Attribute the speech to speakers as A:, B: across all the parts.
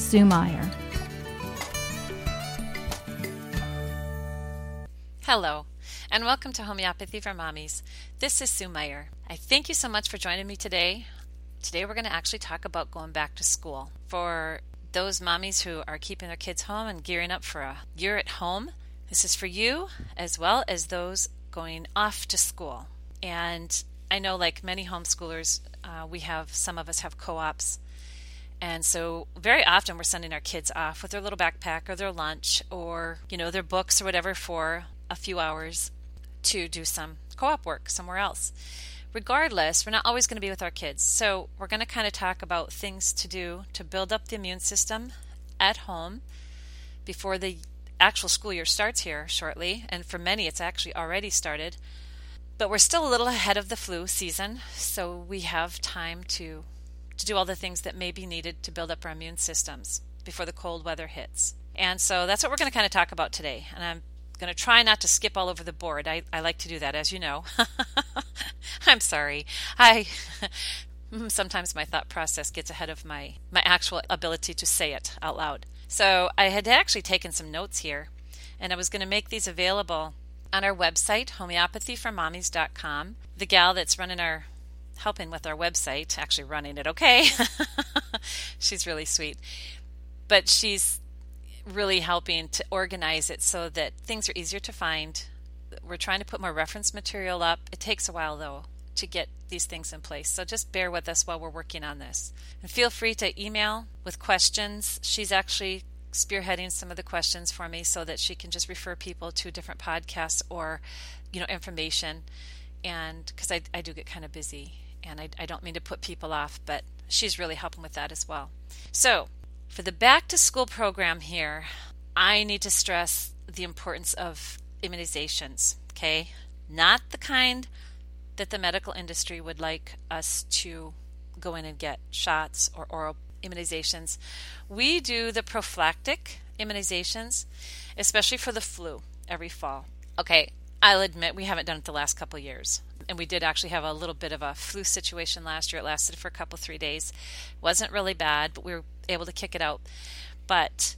A: Sue Meyer.
B: Hello, and welcome to Homeopathy for Mommies. This is Sue Meyer. I thank you so much for joining me today. Today, we're going to actually talk about going back to school. For those mommies who are keeping their kids home and gearing up for a year at home, this is for you as well as those going off to school. And I know, like many homeschoolers, uh, we have some of us have co ops. And so, very often, we're sending our kids off with their little backpack or their lunch or, you know, their books or whatever for a few hours to do some co op work somewhere else. Regardless, we're not always going to be with our kids. So, we're going to kind of talk about things to do to build up the immune system at home before the actual school year starts here shortly. And for many, it's actually already started. But we're still a little ahead of the flu season, so we have time to to do all the things that may be needed to build up our immune systems before the cold weather hits. And so that's what we're going to kind of talk about today. And I'm going to try not to skip all over the board. I, I like to do that, as you know. I'm sorry. I sometimes my thought process gets ahead of my my actual ability to say it out loud. So I had actually taken some notes here, and I was going to make these available on our website, homeopathyformommies.com. The gal that's running our helping with our website, actually running it okay. she's really sweet. But she's really helping to organize it so that things are easier to find. We're trying to put more reference material up. It takes a while though to get these things in place. So just bear with us while we're working on this. And feel free to email with questions. She's actually spearheading some of the questions for me so that she can just refer people to different podcasts or you know information and because I, I do get kind of busy and I, I don't mean to put people off but she's really helping with that as well so for the back to school program here i need to stress the importance of immunizations okay not the kind that the medical industry would like us to go in and get shots or oral immunizations. We do the prophylactic immunizations, especially for the flu every fall. Okay, I'll admit we haven't done it the last couple years. And we did actually have a little bit of a flu situation last year. It lasted for a couple, three days. wasn't really bad, but we were able to kick it out. But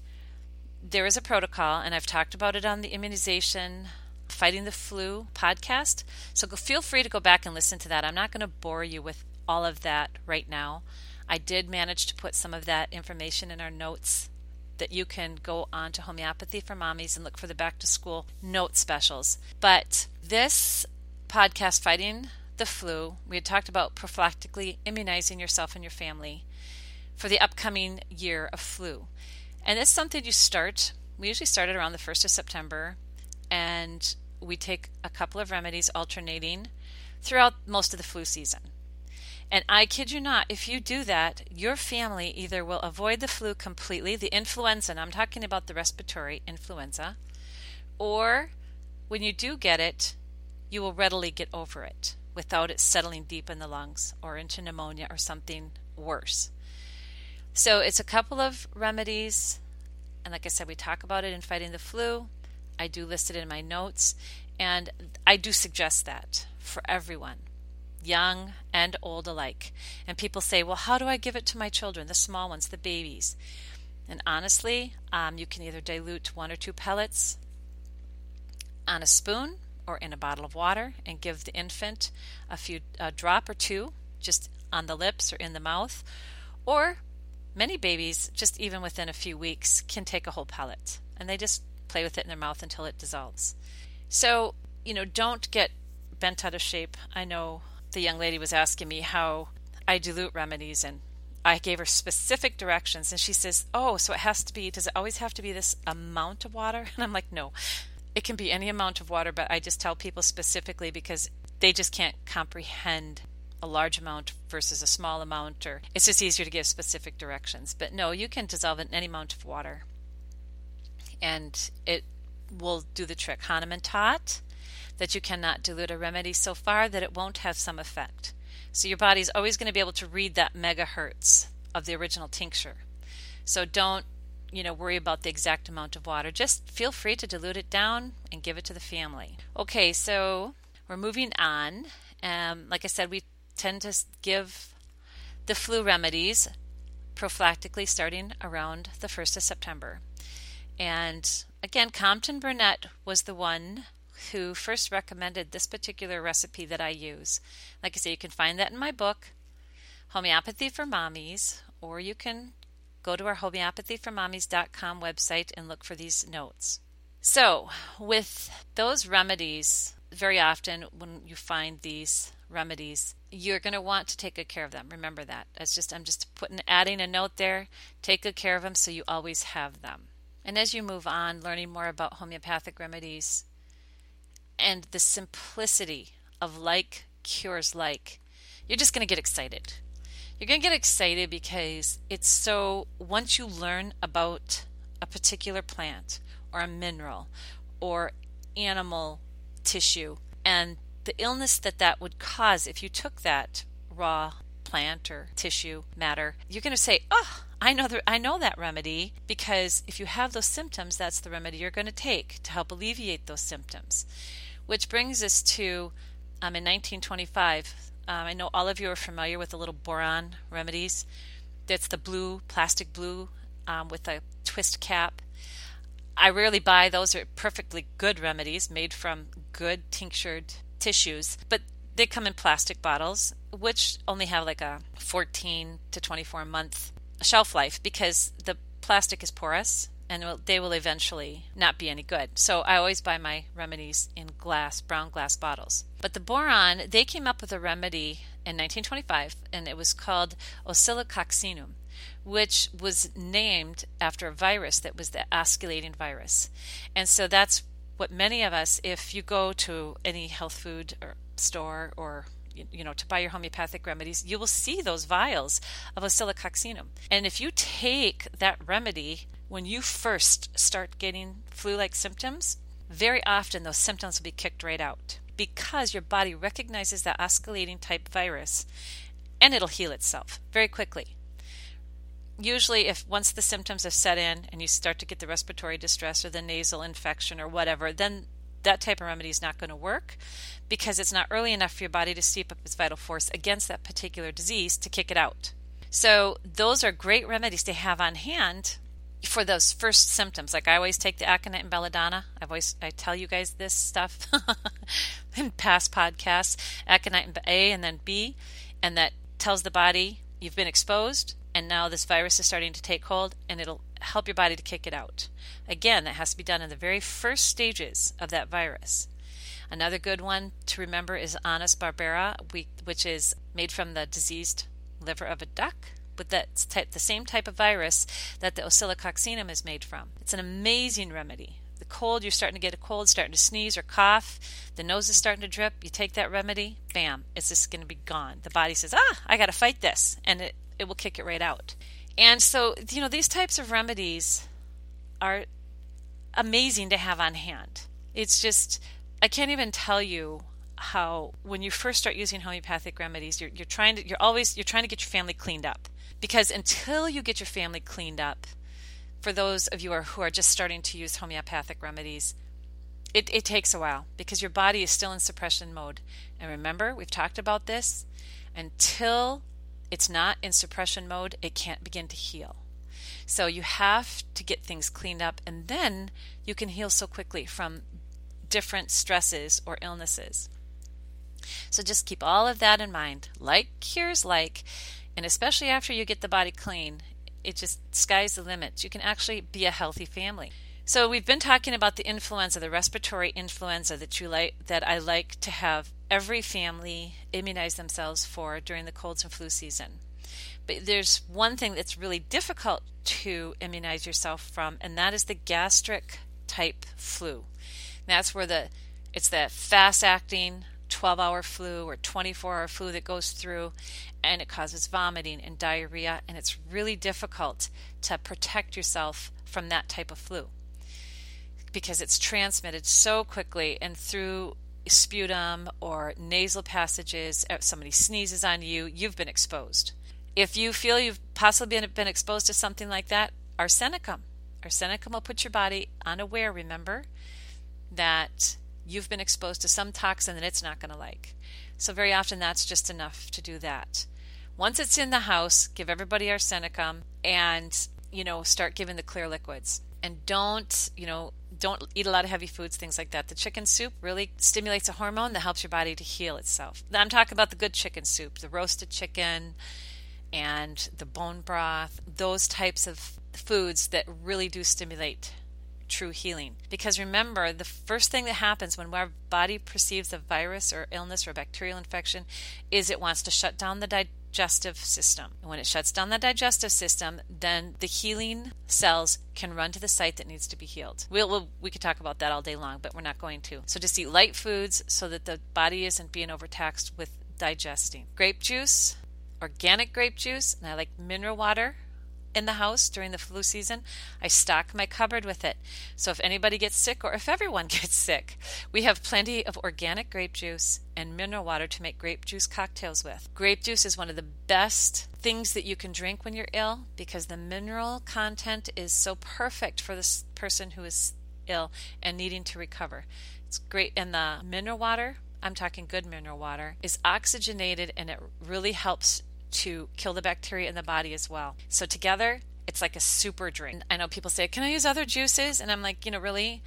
B: there is a protocol, and I've talked about it on the immunization Fighting the Flu podcast. So feel free to go back and listen to that. I'm not going to bore you with all of that right now. I did manage to put some of that information in our notes that you can go on to Homeopathy for Mommies and look for the back to school note specials. But this podcast, Fighting the Flu, we had talked about prophylactically immunizing yourself and your family for the upcoming year of flu. And it's something you start, we usually start it around the 1st of September, and we take a couple of remedies alternating throughout most of the flu season. And I kid you not, if you do that, your family either will avoid the flu completely, the influenza, and I'm talking about the respiratory influenza, or when you do get it, you will readily get over it without it settling deep in the lungs or into pneumonia or something worse. So it's a couple of remedies. And like I said, we talk about it in fighting the flu. I do list it in my notes. And I do suggest that for everyone young and old alike. And people say, well, how do I give it to my children, the small ones, the babies? And honestly, um, you can either dilute one or two pellets on a spoon or in a bottle of water and give the infant a few a drop or two just on the lips or in the mouth or many babies just even within a few weeks can take a whole pellet and they just play with it in their mouth until it dissolves so you know don't get bent out of shape i know the young lady was asking me how I dilute remedies and I gave her specific directions and she says, "Oh, so it has to be does it always have to be this amount of water?" And I'm like, "No. It can be any amount of water, but I just tell people specifically because they just can't comprehend a large amount versus a small amount, or it's just easier to give specific directions. But no, you can dissolve it in any amount of water, and it will do the trick. Hahnemann taught that you cannot dilute a remedy so far that it won't have some effect. So your body's always going to be able to read that megahertz of the original tincture. So don't you know worry about the exact amount of water. Just feel free to dilute it down and give it to the family. Okay, so we're moving on. Um, like I said, we tend to give the flu remedies prophylactically starting around the 1st of September. And again, Compton Burnett was the one who first recommended this particular recipe that I use. Like I say, you can find that in my book, Homeopathy for Mommies, or you can go to our homeopathyformommies.com website and look for these notes. So, with those remedies, very often when you find these remedies, you're going to want to take good care of them. Remember that. It's just I'm just putting adding a note there. Take good care of them so you always have them. And as you move on learning more about homeopathic remedies and the simplicity of like cures like, you're just going to get excited. You're going to get excited because it's so once you learn about a particular plant or a mineral or animal tissue and the illness that that would cause if you took that raw plant or tissue matter, you're going to say, "Oh, I know the, I know that remedy because if you have those symptoms, that's the remedy you're going to take to help alleviate those symptoms." Which brings us to um, in 1925. Um, I know all of you are familiar with the little Boiron remedies. That's the blue plastic blue um, with a twist cap. I rarely buy those. Are perfectly good remedies made from good tinctured tissues, but they come in plastic bottles, which only have like a 14 to 24 month shelf life because the plastic is porous and they will eventually not be any good. So I always buy my remedies in glass, brown glass bottles. But the Boiron, they came up with a remedy in 1925 and it was called Oscillococcinum, which was named after a virus that was the osculating virus. And so that's what many of us, if you go to any health food or store or you know to buy your homeopathic remedies you will see those vials of oscillococcinum and if you take that remedy when you first start getting flu-like symptoms very often those symptoms will be kicked right out because your body recognizes that osculating type virus and it'll heal itself very quickly. Usually if once the symptoms have set in and you start to get the respiratory distress or the nasal infection or whatever then that type of remedy is not going to work because it's not early enough for your body to steep up its vital force against that particular disease to kick it out. So those are great remedies to have on hand for those first symptoms like i always take the aconite and belladonna i've always i tell you guys this stuff in past podcasts aconite and a and then b and that tells the body you've been exposed and now this virus is starting to take hold and it'll help your body to kick it out. Again, that has to be done in the very first stages of that virus. Another good one to remember is Anas barbariae, which is made from the diseased liver of a duck, but that's the same type of virus that the oscillococcinum is made from. It's an amazing remedy. The cold, you're starting to get a cold, starting to sneeze or cough, the nose is starting to drip, you take that remedy, bam, it's just going to be gone. The body says, ah, I got to fight this, and it it will kick it right out. And so, you know, these types of remedies are amazing to have on hand. It's just, I can't even tell you how when you first start using homeopathic remedies, you're, you're trying to, you're always, you're trying to get your family cleaned up. Because until you get your family cleaned up, for those of you who are, just starting to use homeopathic remedies, it, it takes a while because your body is still in suppression mode. And remember, we've talked about this. Until it's not in suppression mode, it can't begin to heal. So you have to get things cleaned up, and then you can heal so quickly from different stresses or illnesses. So just keep all of that in mind. Like cures like, and especially after you get the body clean, it just sky's the limit. You can actually be a healthy family. So we've been talking about the influenza, the respiratory influenza that you like that I like to have every family immunize themselves for during the colds and flu season. But there's one thing that's really difficult to immunize yourself from, and that is the gastric type flu. That's where the it's the fast acting 12 hour flu or 24 hour flu that goes through and it causes vomiting and diarrhea, and it's really difficult to protect yourself from that type of flu because it's transmitted so quickly and through sputum or nasal passages. If somebody sneezes on you, you've been exposed. If you feel you've possibly been, exposed to something like that, arsenicum. Arsenicum will put your body unaware, remember, that you've been exposed to some toxin that it's not going to like. So, very often, that's just enough to do that. Once it's in the house, give everybody arsenicum and, you know, start giving the clear liquids. And don't, you know, don't eat a lot of heavy foods, things like that. The chicken soup really stimulates a hormone that helps your body to heal itself. I'm talking about the good chicken soup, the roasted chicken and the bone broth, those types of foods that really do stimulate true healing. Because remember, the first thing that happens when our body perceives a virus or illness or bacterial infection is it wants to shut down the digestive system. And when it shuts down the digestive system, then the healing cells can run to the site that needs to be healed. We'll, we'll, we could talk about that all day long, but we're not going to. So just eat light foods so that the body isn't being overtaxed with digesting. Grape juice, organic grape juice, and I like mineral water in the house during the flu season, I stock my cupboard with it. So if anybody gets sick or if everyone gets sick, we have plenty of organic grape juice and mineral water to make grape juice cocktails with. Grape juice is one of the best things that you can drink when you're ill because the mineral content is so perfect for this person who is ill and needing to recover. It's great. And the mineral water, I'm talking good mineral water, is oxygenated and it really helps to kill the bacteria in the body as well. So together, it's like a super drink. I know people say, Can I use other juices? And I'm like, You know, really?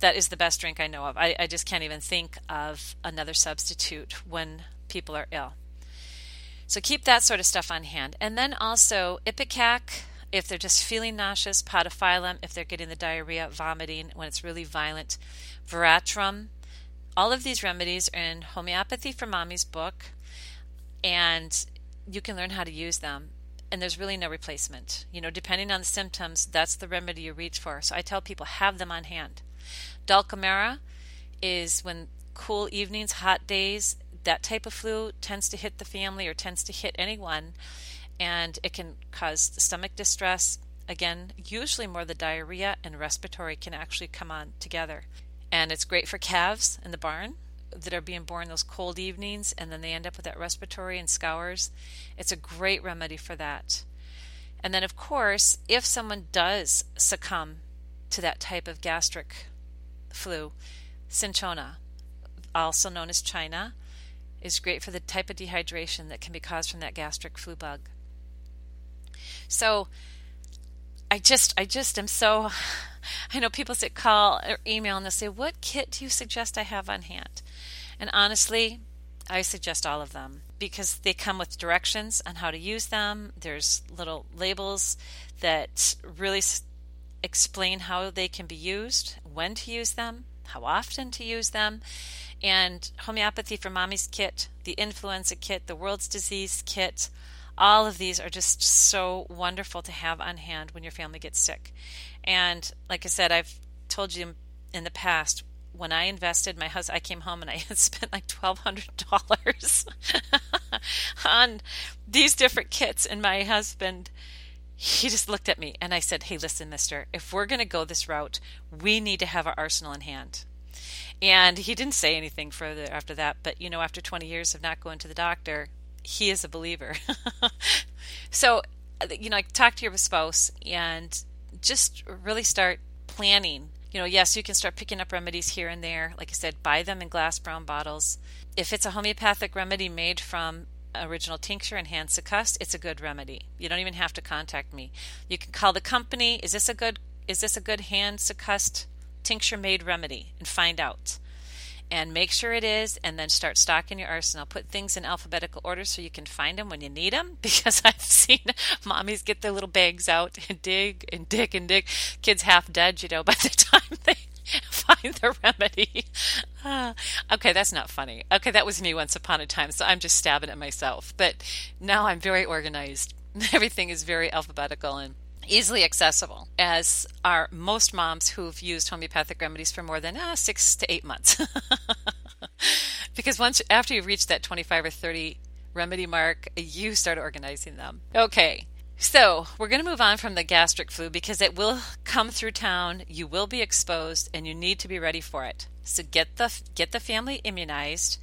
B: That is the best drink I know of. I, I just can't even think of another substitute when people are ill. So keep that sort of stuff on hand. And then also Ipecac, if they're just feeling nauseous, podophyllum, if they're getting the diarrhea, vomiting, when it's really violent, veratrum. All of these remedies are in Homeopathy for Mommy's book and you can learn how to use them and there's really no replacement. You know, depending on the symptoms, that's the remedy you reach for. So I tell people have them on hand. Dulcamara is when cool evenings, hot days, that type of flu tends to hit the family or tends to hit anyone, and it can cause stomach distress. Again, usually more the diarrhea and respiratory can actually come on together. And it's great for calves in the barn that are being born those cold evenings and then they end up with that respiratory and scours. It's a great remedy for that. And then, of course, if someone does succumb to that type of gastric flu, cinchona, also known as China, is great for the type of dehydration that can be caused from that gastric flu bug. So, I just, I just am so. I know people say call or email and they'll say, "What kit do you suggest I have on hand?" And honestly, I suggest all of them because they come with directions on how to use them. There's little labels that really explain how they can be used, when to use them, how often to use them. And Homeopathy for Mommy's kit, the Influenza kit, the World's Disease kit, all of these are just so wonderful to have on hand when your family gets sick. And like I said, I've told you in the past, when I invested, my husband, I came home and I had spent like twelve hundred dollars on these different kits, and my husband, he just looked at me and I said, "Hey, listen, Mister, if we're going to go this route, we need to have our arsenal in hand." And he didn't say anything further after that, but you know, after twenty years of not going to the doctor, he is a believer. so, uh, you know, I talk to your spouse and just really start planning you know, yes, you can start picking up remedies here and there. Like I said, buy them in glass brown bottles. If it's a homeopathic remedy made from original tincture and hand succussed, it's a good remedy. You don't even have to contact me. You can call the company. Is this a good is this a good hand succussed tincture made remedy and find out and make sure it is, and then start stocking your arsenal. Put things in alphabetical order so you can find them when you need them. Because I've seen mommies get their little bags out and dig and dig and dig. Kids half dead, you know, by the time they find the remedy. Uh, okay, that's not funny. Okay, that was me once upon a time, so I'm just stabbing at myself. But now I'm very organized. Everything is very alphabetical and easily accessible, as are most moms who've used homeopathic remedies for more than uh, six to eight months. because once after you reach that 25 or 30 remedy mark, you start organizing them. Okay. So, we're going to move on from the gastric flu because it will come through town, you will be exposed and you need to be ready for it. So get the get the family immunized.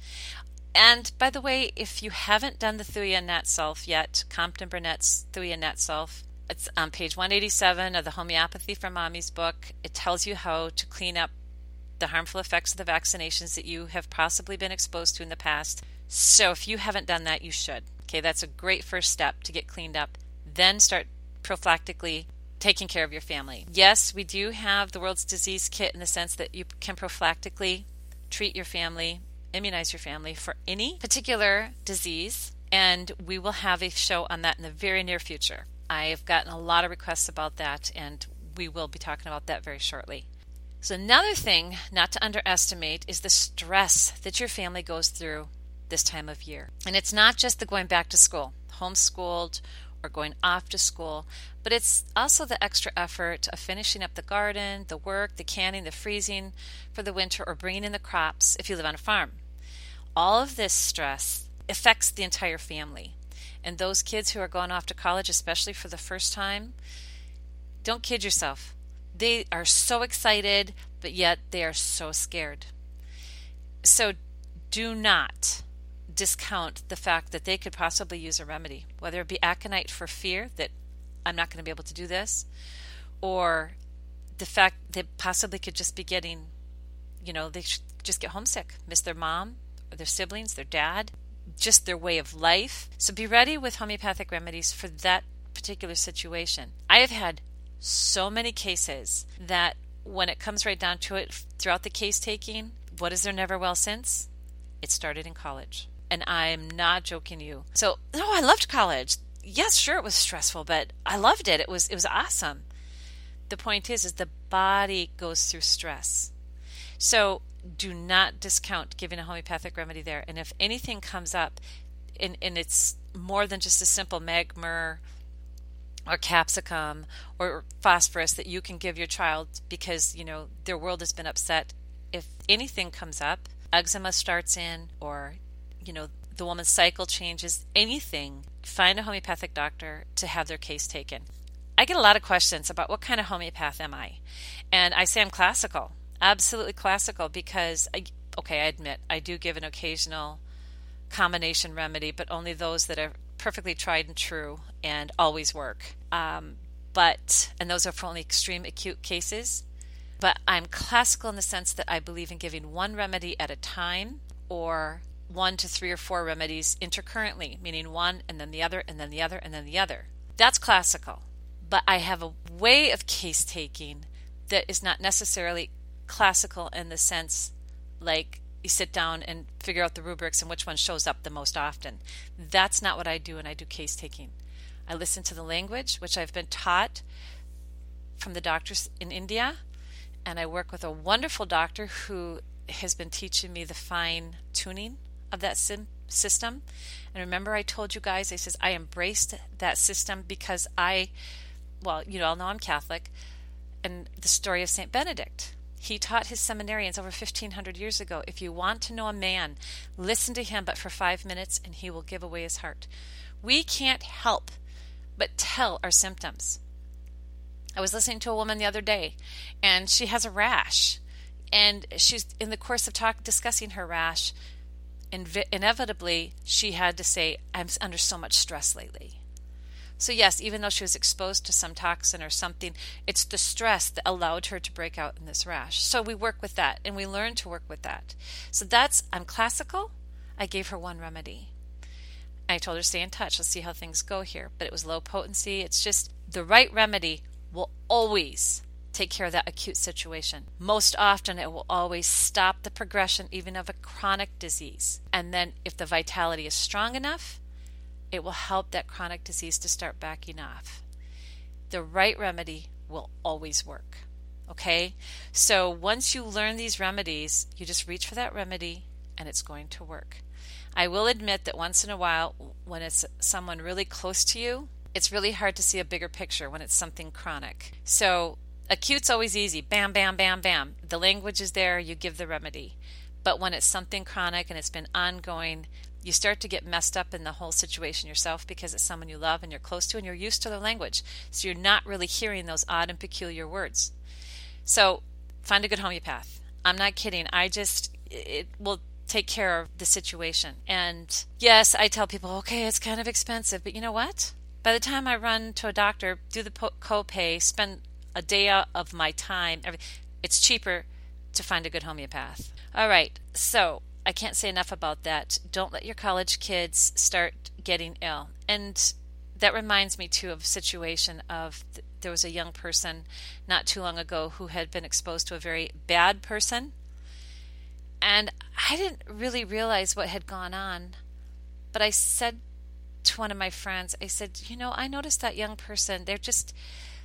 B: And by the way, if you haven't done the Thuja Nat Sulph yet, Compton Burnett's Thuja Nat Sulph, it's on page 187 of the Homeopathy for Mommy's book. It tells you how to clean up the harmful effects of the vaccinations that you have possibly been exposed to in the past. So if you haven't done that, you should. Okay, that's a great first step to get cleaned up. Then start prophylactically taking care of your family. Yes, we do have the World's Disease Kit in the sense that you can prophylactically treat your family, immunize your family for any particular disease, and we will have a show on that in the very near future. I have gotten a lot of requests about that, and we will be talking about that very shortly. So, another thing not to underestimate is the stress that your family goes through this time of year. And it's not just the going back to school, homeschooled or going off to school, but it's also the extra effort of finishing up the garden, the work, the canning, the freezing for the winter, or bringing in the crops if you live on a farm. All of this stress affects the entire family. And those kids who are going off to college, especially for the first time, don't kid yourself. They are so excited, but yet they are so scared. So do not discount the fact that they could possibly use a remedy, whether it be aconite for fear that I'm not going to be able to do this, or the fact they possibly could just be getting, you know, they just get homesick, miss their mom, their siblings, their dad, just their way of life. So be ready with homeopathic remedies for that particular situation. I have had so many cases that when it comes right down to it, throughout the case taking, what is there never well since? It started in college and I'm not joking you. So, no, I loved college. Yes, sure it was stressful, but I loved it. It was it was awesome. The point is is the body goes through stress. So, do not discount giving a homeopathic remedy there. And if anything comes up and, and it's more than just a simple magmar or capsicum or phosphorus that you can give your child because, you know, their world has been upset. If anything comes up, eczema starts in or you know, the woman's cycle changes, anything, find a homeopathic doctor to have their case taken. I get a lot of questions about what kind of homeopath am I? And I say I'm classical, absolutely classical, because, I, okay, I admit I do give an occasional combination remedy, but only those that are perfectly tried and true and always work. Um, but, and those are for only extreme acute cases. But I'm classical in the sense that I believe in giving one remedy at a time or one to three or four remedies intercurrently, meaning one and then the other and then the other and then the other. That's classical. But I have a way of case taking that is not necessarily classical in the sense like you sit down and figure out the rubrics and which one shows up the most often. That's not what I do when I do case taking. I listen to the language, which I've been taught from the doctors in India, and I work with a wonderful doctor who has been teaching me the fine tuning of that sim- system. And remember, I told you guys, I says I embraced that system because I, well, you all know I'm Catholic, and the story of Saint Benedict. He taught his seminarians over 1500 years ago if you want to know a man, listen to him but for five minutes and he will give away his heart. We can't help but tell our symptoms. I was listening to a woman the other day and she has a rash. And she's in the course of talk discussing her rash, inv- inevitably she had to say, I'm under so much stress lately. So, yes, even though she was exposed to some toxin or something, it's the stress that allowed her to break out in this rash. So, we work with that and we learn to work with that. So, that's, I'm classical. I gave her one remedy. I told her, stay in touch. Let's see how things go here. But it was low potency. It's just the right remedy will always take care of that acute situation. Most often, it will always stop the progression, even of a chronic disease. And then, if the vitality is strong enough, it will help that chronic disease to start backing off. The right remedy will always work. Okay? So, once you learn these remedies, you just reach for that remedy and it's going to work. I will admit that once in a while, when it's someone really close to you, it's really hard to see a bigger picture when it's something chronic. So, Acute's always easy. Bam, bam, bam, bam. The language is there, you give the remedy. But when it's something chronic and it's been ongoing, you start to get messed up in the whole situation yourself because it's someone you love and you're close to and you're used to their language. So you're not really hearing those odd and peculiar words. So find a good homeopath. I'm not kidding. I just, it will take care of the situation. And yes, I tell people, okay, it's kind of expensive, but you know what? By the time I run to a doctor, do the copay, spend a day out of my time, it's cheaper to find a good homeopath. All right, so I can't say enough about that. Don't let your college kids start getting ill. And that reminds me too of a situation of th- there was a young person not too long ago who had been exposed to a very bad person and I didn't really realize what had gone on. But I said to one of my friends, I said, You know, I noticed that young person, they're just,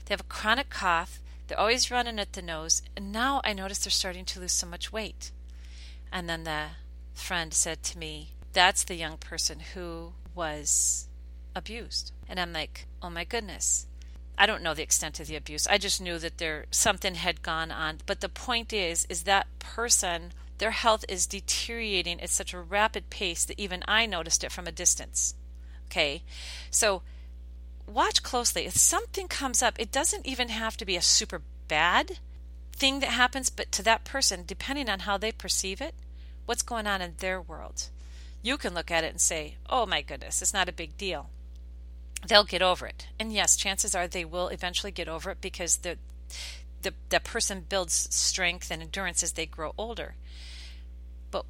B: they have a chronic cough. They're always running at the nose. And now I notice they're starting to lose so much weight. And then the friend said to me, That's the young person who was abused. And I'm like, Oh my goodness. I don't know the extent of the abuse. I just knew that there something had gone on. But the point is, is that person their health is deteriorating at such a rapid pace that even I noticed it from a distance. Okay, so watch closely. If something comes up, it doesn't even have to be a super bad thing that happens, but to that person, depending on how they perceive it, what's going on in their world. You can look at it and say, oh my goodness, it's not a big deal. They'll get over it. And yes, chances are they will eventually get over it because the, the, the person builds strength and endurance as they grow older But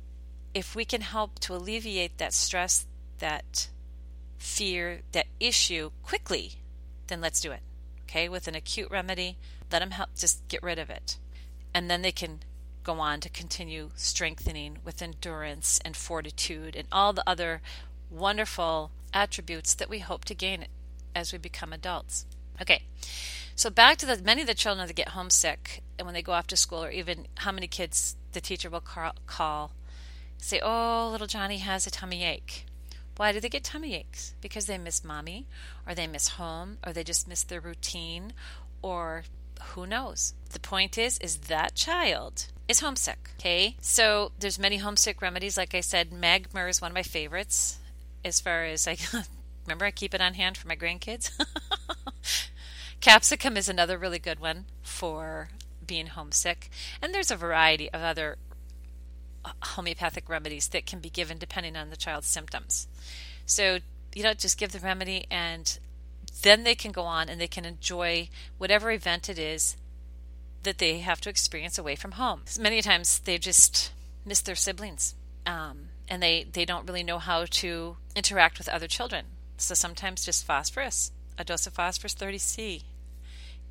B: if we can help to alleviate that stress, that fear, that issue quickly, then let's do it. Okay, with an acute remedy, let them help just get rid of it. And then they can go on to continue strengthening with endurance and fortitude and all the other wonderful attributes that we hope to gain as we become adults. Okay, so back to the many of the children that get homesick and when they go off to school, or even how many kids the teacher will call say, oh, little Johnny has a tummy ache. Why do they get tummy aches? Because they miss mommy, or they miss home, or they just miss their routine, or who knows? The point is, is that child is homesick. Okay, so there's many homesick remedies. Like I said, Magmer is one of my favorites. As far as I remember, I keep it on hand for my grandkids. Capsicum is another really good one for being homesick, and there's a variety of other uh, homeopathic remedies that can be given depending on the child's symptoms. So, you know, just give the remedy and then they can go on and they can enjoy whatever event it is that they have to experience away from home. Many times they just miss their siblings um, and they, they don't really know how to interact with other children. So sometimes just phosphorus, a dose of phosphorus 30C,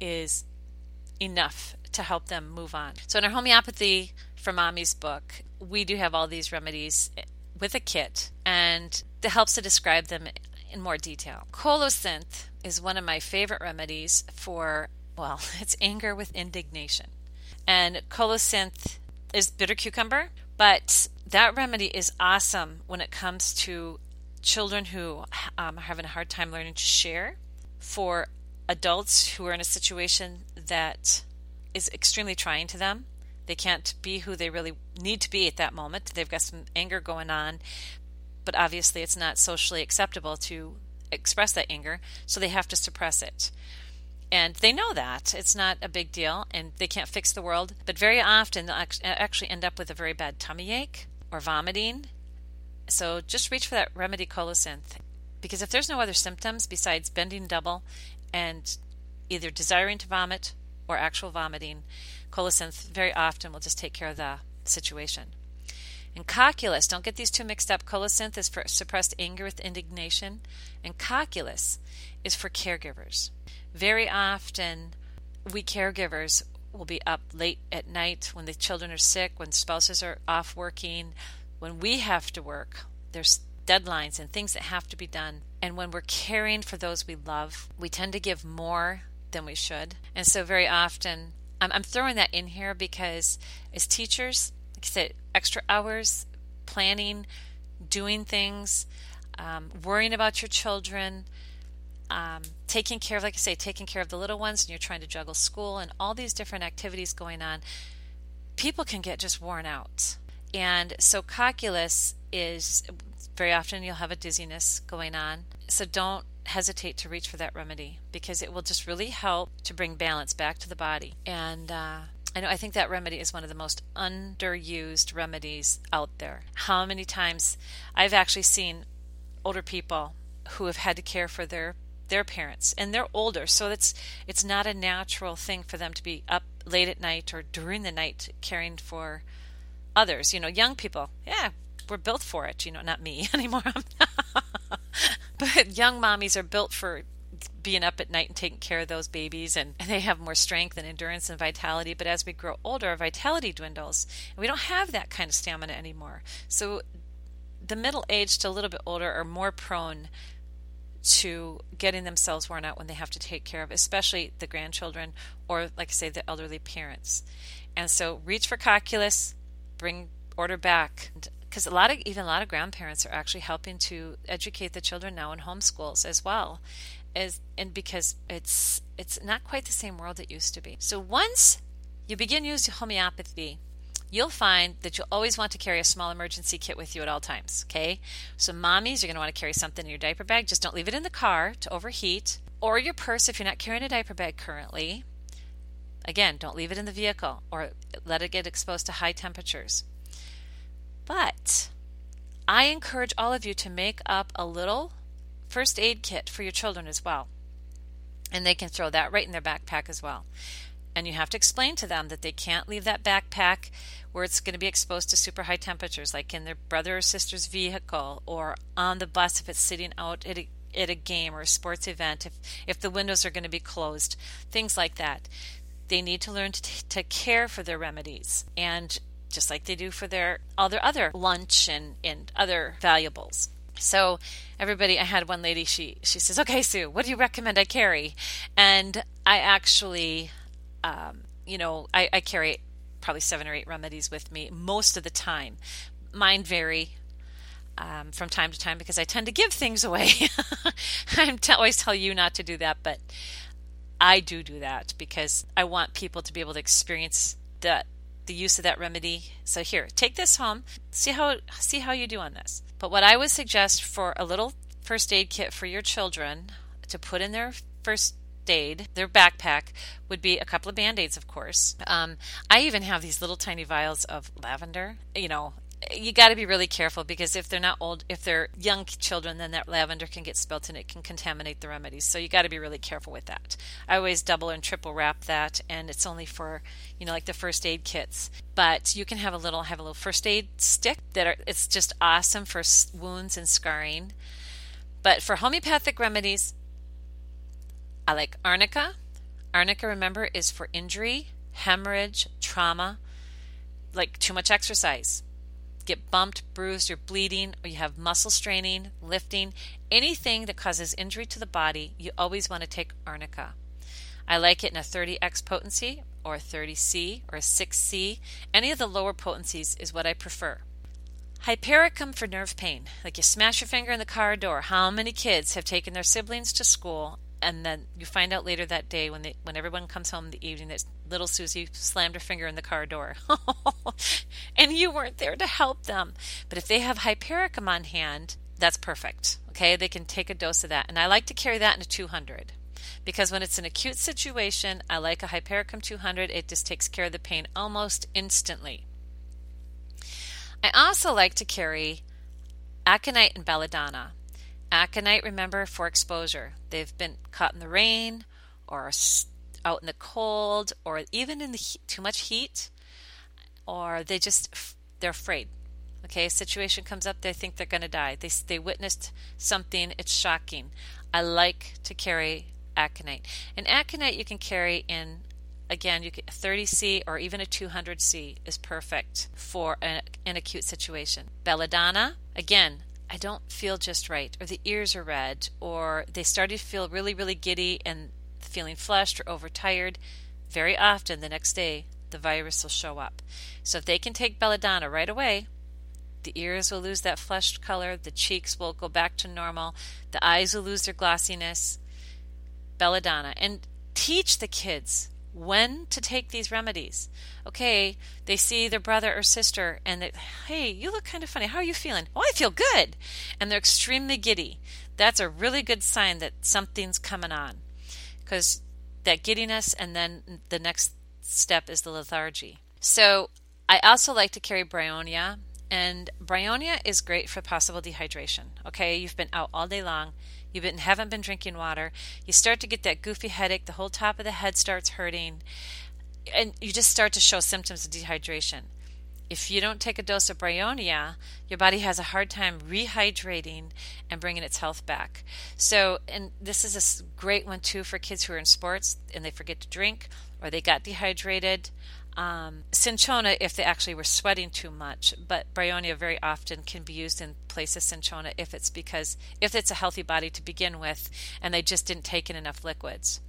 B: is enough to help them move on. So in our homeopathy for mommy's book, we do have all these remedies with a kit, and it helps to describe them in more detail. Colocynth is one of my favorite remedies for, well, it's anger with indignation. And colocynth is bitter cucumber, but that remedy is awesome when it comes to children who um, are having a hard time learning to share, for adults who are in a situation that is extremely trying to them they can't be who they really need to be at that moment. They've got some anger going on, but obviously it's not socially acceptable to express that anger, so they have to suppress it. And they know that. It's not a big deal, and they can't fix the world. But very often they'll uh, actually end up with a very bad tummy ache or vomiting. So just reach for that remedy colocynth. Because if there's no other symptoms besides bending double and either desiring to vomit or actual vomiting, colocynth very often will just take care of the situation. And cocculus, don't get these two mixed up. Colocynth is for suppressed anger with indignation, and cocculus is for caregivers. Very often, we caregivers will be up late at night when the children are sick, when spouses are off working, when we have to work. There's deadlines and things that have to be done. And when we're caring for those we love, we tend to give more than we should. And so, very often, I'm, I'm throwing that in here because as teachers, like I said, extra hours, planning, doing things, um, worrying about your children, um, taking care of, like I say, taking care of the little ones, and you're trying to juggle school and all these different activities going on, people can get just worn out. And so cocculus is very often you'll have a dizziness going on. So don't hesitate to reach for that remedy because it will just really help to bring balance back to the body. And uh, I know I think that remedy is one of the most underused remedies out there. How many times I've actually seen older people who have had to care for their their parents and they're older so it's it's not a natural thing for them to be up late at night or during the night caring for others. You know young people yeah we're built for it you know not me anymore. But young mommies are built for being up at night and taking care of those babies and, and, they have more strength and endurance and vitality. But as we grow older our vitality dwindles and we don't have that kind of stamina anymore. So the middle aged to a little bit older are more prone to getting themselves worn out when they have to take care of especially the grandchildren or like i say the elderly parents. And so reach for cocculus, bring order back. Because a lot of even a lot of grandparents are actually helping to educate the children now in homeschools as well and because it's it's not quite the same world it used to be. So once you begin using homeopathy you'll find that you'll always want to carry a small emergency kit with you at all times okay? So mommies you're going to want to carry something in your diaper bag. Just don't leave it in the car to overheat. Or your purse if you're not carrying a diaper bag currently again don't leave it in the vehicle or let it get exposed to high temperatures. But I encourage all of you to make up a little first aid kit for your children as well. And they can throw that right in their backpack as well. And you have to explain to them that they can't leave that backpack where it's going to be exposed to super high temperatures, like in their brother or sister's vehicle or on the bus if it's sitting out at a, at a game or a sports event, if, if the windows are going to be closed, things like that. They need to learn to, t- to care for their remedies. And just like they do for their all their other lunch and, and other valuables. So everybody I had one lady she she says, Okay, Sue, what do you recommend I carry? And I actually um, you know, I, I carry probably seven or eight remedies with me most of the time. Mine vary um, from time to time because I tend to give things away. I t- always tell you not to do that, but I do do that because I want people to be able to experience that the use of that remedy. So here, take this home. See how see how you do on this. But what I would suggest for a little first aid kit for your children to put in their first aid, their backpack, would be a couple of band aids, of course. Um, I even have these little tiny vials of lavender. You know, you got to be really careful because if they're not old, if they're young children, then that lavender can get spilt and it can contaminate the remedies. So you got to be really careful with that. I always double and triple wrap that, and it's only for you know like the first aid kits. But you can have a little have a little first aid stick that are it's just awesome for wounds and scarring. But for homeopathic remedies, I like arnica. Arnica, remember, is for injury, hemorrhage, trauma, like too much exercise get bumped, bruised, you're bleeding, or you have muscle straining, lifting, anything that causes injury to the body, you always want to take arnica. I like it in a 30x potency or a 30C or a 6C. Any of the lower potencies is what I prefer. Hypericum for nerve pain. Like you smash your finger in the car door. How many kids have taken their siblings to school and then you find out later that day when they, when everyone comes home in the evening that little Susie slammed her finger in the car door, and you weren't there to help them. But if they have hypericum on hand, that's perfect. Okay, they can take a dose of that, and I like to carry that in a 200 because when it's an acute situation, I like a hypericum 200. It just takes care of the pain almost instantly. I also like to carry aconite and belladonna. Aconite, remember, for exposure. They've been caught in the rain or out in the cold or even in the heat, too much heat or they just they're afraid. Okay, a situation comes up, they think they're going to die. They they witnessed something, it's shocking. I like to carry aconite. And aconite you can carry in again, you can 30C or even a 200C is perfect for an, an acute situation. Belladonna, again, I don't feel just right, or the ears are red, or they started to feel really, really giddy and feeling flushed or overtired, very often the next day the virus will show up. So if they can take belladonna right away, the ears will lose that flushed color, the cheeks will go back to normal, the eyes will lose their glossiness. Belladonna. And teach the kids when to take these remedies. Okay, they see their brother or sister and they, hey, you look kind of funny. How are you feeling? Oh, I feel good. And they're extremely giddy. That's a really good sign that something's coming on. Because that giddiness and then the next step is the lethargy. So I also like to carry bryonia and bryonia is great for possible dehydration. Okay, you've been out all day long, you been, haven't been drinking water, you start to get that goofy headache, the whole top of the head starts hurting, and you just start to show symptoms of dehydration. If you don't take a dose of bryonia, your body has a hard time rehydrating and bringing its health back. So, and this is a great one too for kids who are in sports and they forget to drink or they got dehydrated um, cinchona if they actually were sweating too much, but bryonia very often can be used in place of cinchona if it's because if it's a healthy body to begin with and they just didn't take in enough liquids.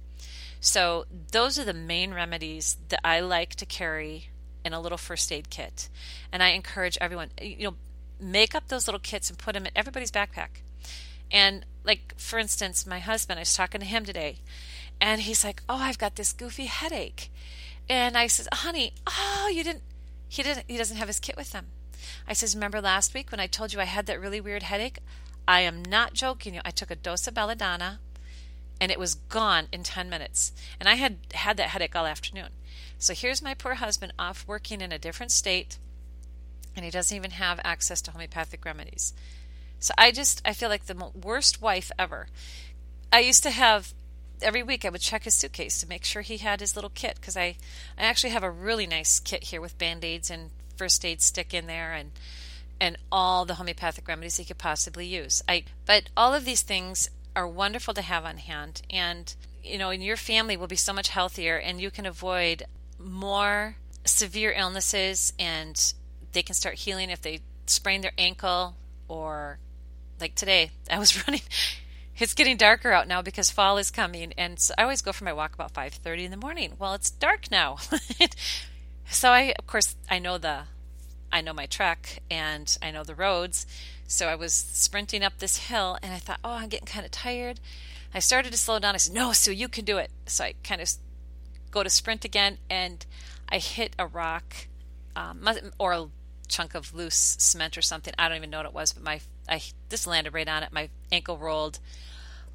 B: So those are the main remedies that I like to carry in a little first aid kit, and I encourage everyone you know make up those little kits and put them in everybody's backpack. And like for instance, my husband, I was talking to him today, and he's like, "Oh, I've got this goofy headache." And I says, honey, oh, you didn't, he didn't, he doesn't have his kit with him. I says, remember last week when I told you I had that really weird headache? I am not joking you. I took a dose of belladonna and it was gone in 10 minutes. And I had had that headache all afternoon. So here's my poor husband off working in a different state and he doesn't even have access to homeopathic remedies. So I just I feel like the worst wife ever. I used to have every week I would check his suitcase to make sure he had his little kit because I, I actually have a really nice kit here with band aids and first aid stick in there and and all the homeopathic remedies he could possibly use. I but all of these things are wonderful to have on hand and you know, in your family will be so much healthier and you can avoid more severe illnesses and they can start healing if they sprain their ankle or like today I was running it's getting darker out now because fall is coming and so i always go for my walk about 5.30 in the morning. Well it's dark now. So i of course i know the i know my trek and i know the roads. So i was sprinting up this hill and i thought oh i'm getting kind of tired. I started to slow down. I said no sue you can do it. So i kind of go to sprint again and i hit a rock um, or a chunk of loose cement or something. I don't even know what it was but my I just landed right on it. My ankle rolled.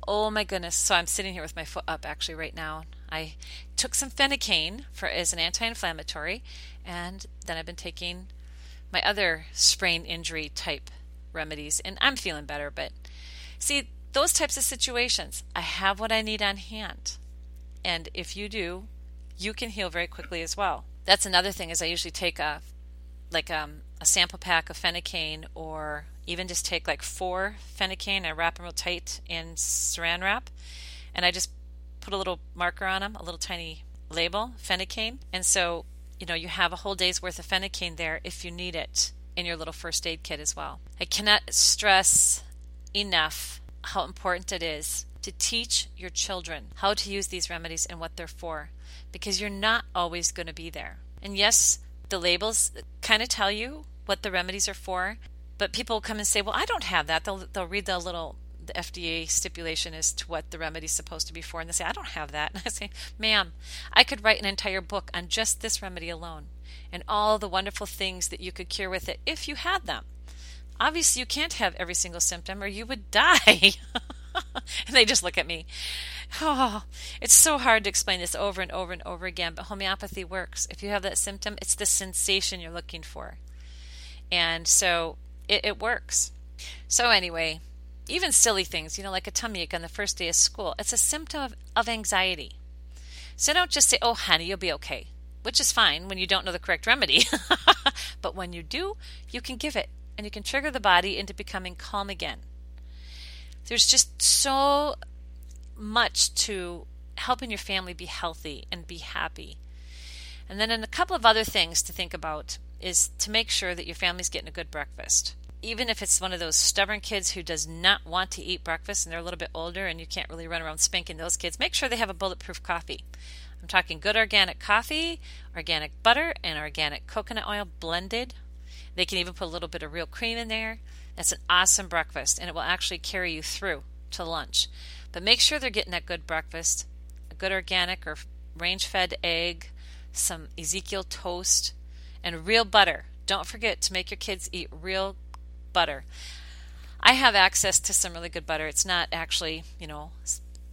B: Oh my goodness! So I'm sitting here with my foot up actually right now. I took some phenycane for as an anti-inflammatory, and then I've been taking my other sprain injury type remedies, and I'm feeling better. But see, those types of situations, I have what I need on hand, and if you do, you can heal very quickly as well. That's another thing. Is I usually take a like um, a sample pack of phenycane or even just take like four phenycane and wrap them real tight in saran wrap and I just put a little marker on them, a little tiny label, phenycane. And so, you know, you have a whole day's worth of phenycane there if you need it in your little first aid kit as well. I cannot stress enough how important it is to teach your children how to use these remedies and what they're for because you're not always going to be there. And yes, the labels kind of tell you what the remedies are for, but people come and say, "Well, I don't have that." They'll they'll read the little the FDA stipulation as to what the remedy's supposed to be for, and they say, "I don't have that." And I say, "Ma'am, I could write an entire book on just this remedy alone, and all the wonderful things that you could cure with it if you had them. Obviously, you can't have every single symptom, or you would die." and they just look at me. Oh, it's so hard to explain this over and over and over again, but homeopathy works. If you have that symptom, it's the sensation you're looking for. And so it, it works. So, anyway, even silly things, you know, like a tummy ache on the first day of school, it's a symptom of, of anxiety. So don't just say, oh, honey, you'll be okay, which is fine when you don't know the correct remedy. but when you do, you can give it and you can trigger the body into becoming calm again. There's just so much to helping your family be healthy and be happy. And then, in a couple of other things to think about is to make sure that your family's getting a good breakfast. Even if it's one of those stubborn kids who does not want to eat breakfast and they're a little bit older and you can't really run around spanking those kids, make sure they have a bulletproof coffee. I'm talking good organic coffee, organic butter, and organic coconut oil blended. They can even put a little bit of real cream in there. That's an awesome breakfast and it will actually carry you through to lunch. But make sure they're getting that good breakfast, a good organic or range fed egg, some Ezekiel toast, and real butter. Don't forget to make your kids eat real butter. I have access to some really good butter. It's not actually, you know,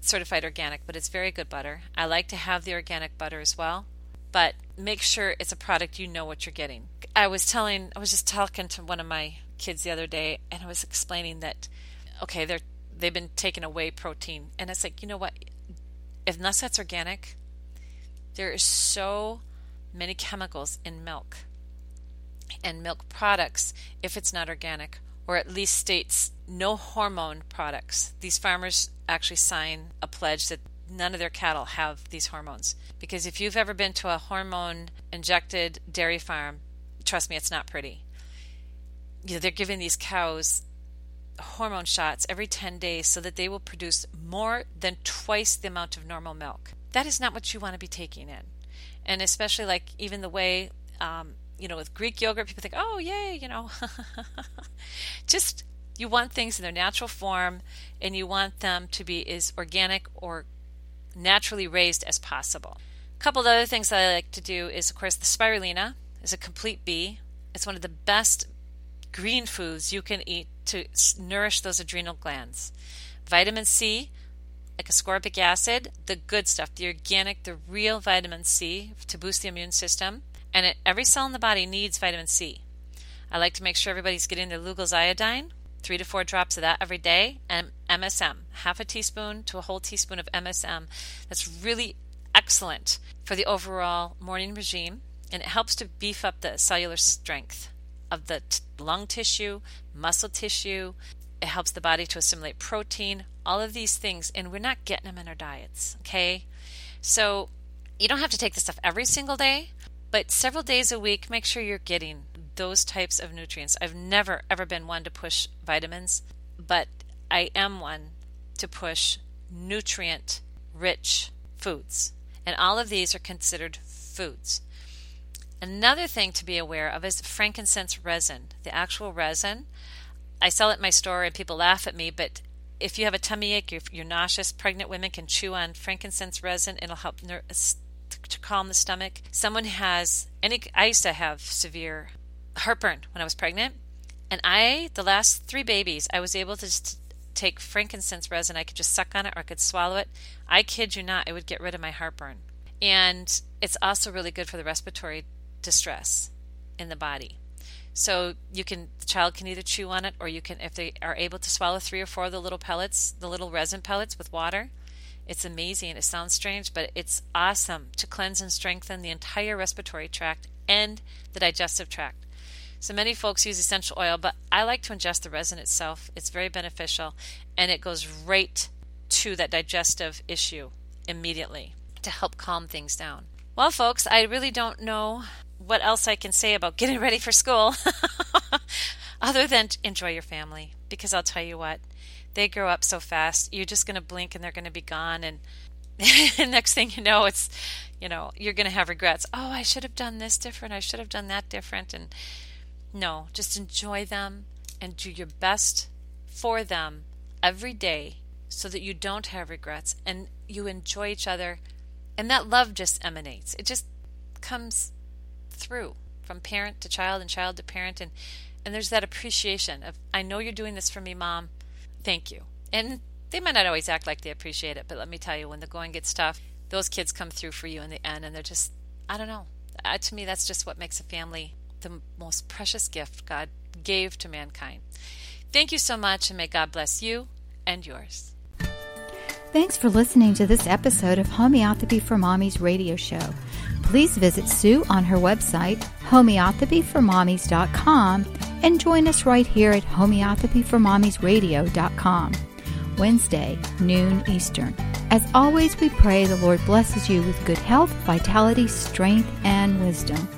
B: certified organic, but it's very good butter. I like to have the organic butter as well, but make sure it's a product you know what you're getting. I was telling, I was just talking to one of my kids the other day, and I was explaining that, okay, they're they've been taking away protein, and it's like, you know what? Unless that's organic, there is so many chemicals in milk and milk products if it's not organic or at least states no hormone products. These farmers actually sign a pledge that none of their cattle have these hormones. Because if you've ever been to a hormone injected dairy farm, trust me, it's not pretty. You know, they're giving these cows hormone shots every 10 days so that they will produce more than twice the amount of normal milk. That is not what you want to be taking in. And especially like even the way um, you know, with Greek yogurt, people think, oh, yay, you know. Just you want things in their natural form and you want them to be as organic or naturally raised as possible. A couple of other things that I like to do is, of course, the spirulina is a complete bee. It's one of the best green foods you can eat to nourish those adrenal glands. Vitamin C, like ascorbic acid, the good stuff, the organic, the real vitamin C to boost the immune system and it, every cell in the body needs vitamin C. I like to make sure everybody's getting their Lugol's iodine, three to four drops of that every day, and MSM, half a teaspoon to a whole teaspoon of MSM. That's really excellent for the overall morning regime, and it helps to beef up the cellular strength of the t- lung tissue, muscle tissue. It helps the body to assimilate protein, all of these things, and we're not getting them in our diets, okay? So you don't have to take this stuff every single day, but several days a week, make sure you're getting those types of nutrients. I've never, ever been one to push vitamins, but I am one to push nutrient rich foods. And all of these are considered foods. Another thing to be aware of is frankincense resin, the actual resin. I sell it in my store and people laugh at me, but if you have a tummy ache, if you're nauseous, pregnant women can chew on frankincense resin. It'll help uh, to calm the stomach. Someone has any I used to have severe heartburn when I was pregnant, and I the last 3 babies I was able to just take frankincense resin. I could just suck on it or I could swallow it. I kid you not, it would get rid of my heartburn. And it's also really good for the respiratory distress in the body. So you can the child can either chew on it or you can if they are able to swallow 3 or 4 of the little pellets, the little resin pellets with water, it's amazing. It sounds strange, but it's awesome to cleanse and strengthen the entire respiratory tract and the digestive tract. So many folks use essential oil, but I like to ingest the resin itself. It's very beneficial and it goes right to that digestive issue immediately to help calm things down. Well, folks, I really don't know what else I can say about getting ready for school other than enjoy your family because I'll tell you what, they grow up so fast. You're just going to blink and they're going to be gone. And next thing you know, it's, you know, you're going to have regrets. Oh, I should have done this different. I should have done that different. And no, just enjoy them and do your best for them every day so that you don't have regrets and you enjoy each other. And that love just emanates. It just comes through from parent to child and child to parent and and there's that appreciation of I know you're doing this for me, mom thank you. And they might not always act like they appreciate it, but let me tell you, when the going gets tough, those kids come through for you in the end, and they're just, I don't know. Uh, to me, that's just what makes a family the most precious gift God gave to mankind. Thank you so much, and may God bless you and yours.
A: Thanks for listening to this episode of Homeopathy for Mommies radio show. Please visit Sue on her website, homeopathyformommies.com, and join us right here at homeopathyformommiesradio.com, Wednesday, noon Eastern. As always, we pray the Lord blesses you with good health, vitality, strength, and wisdom.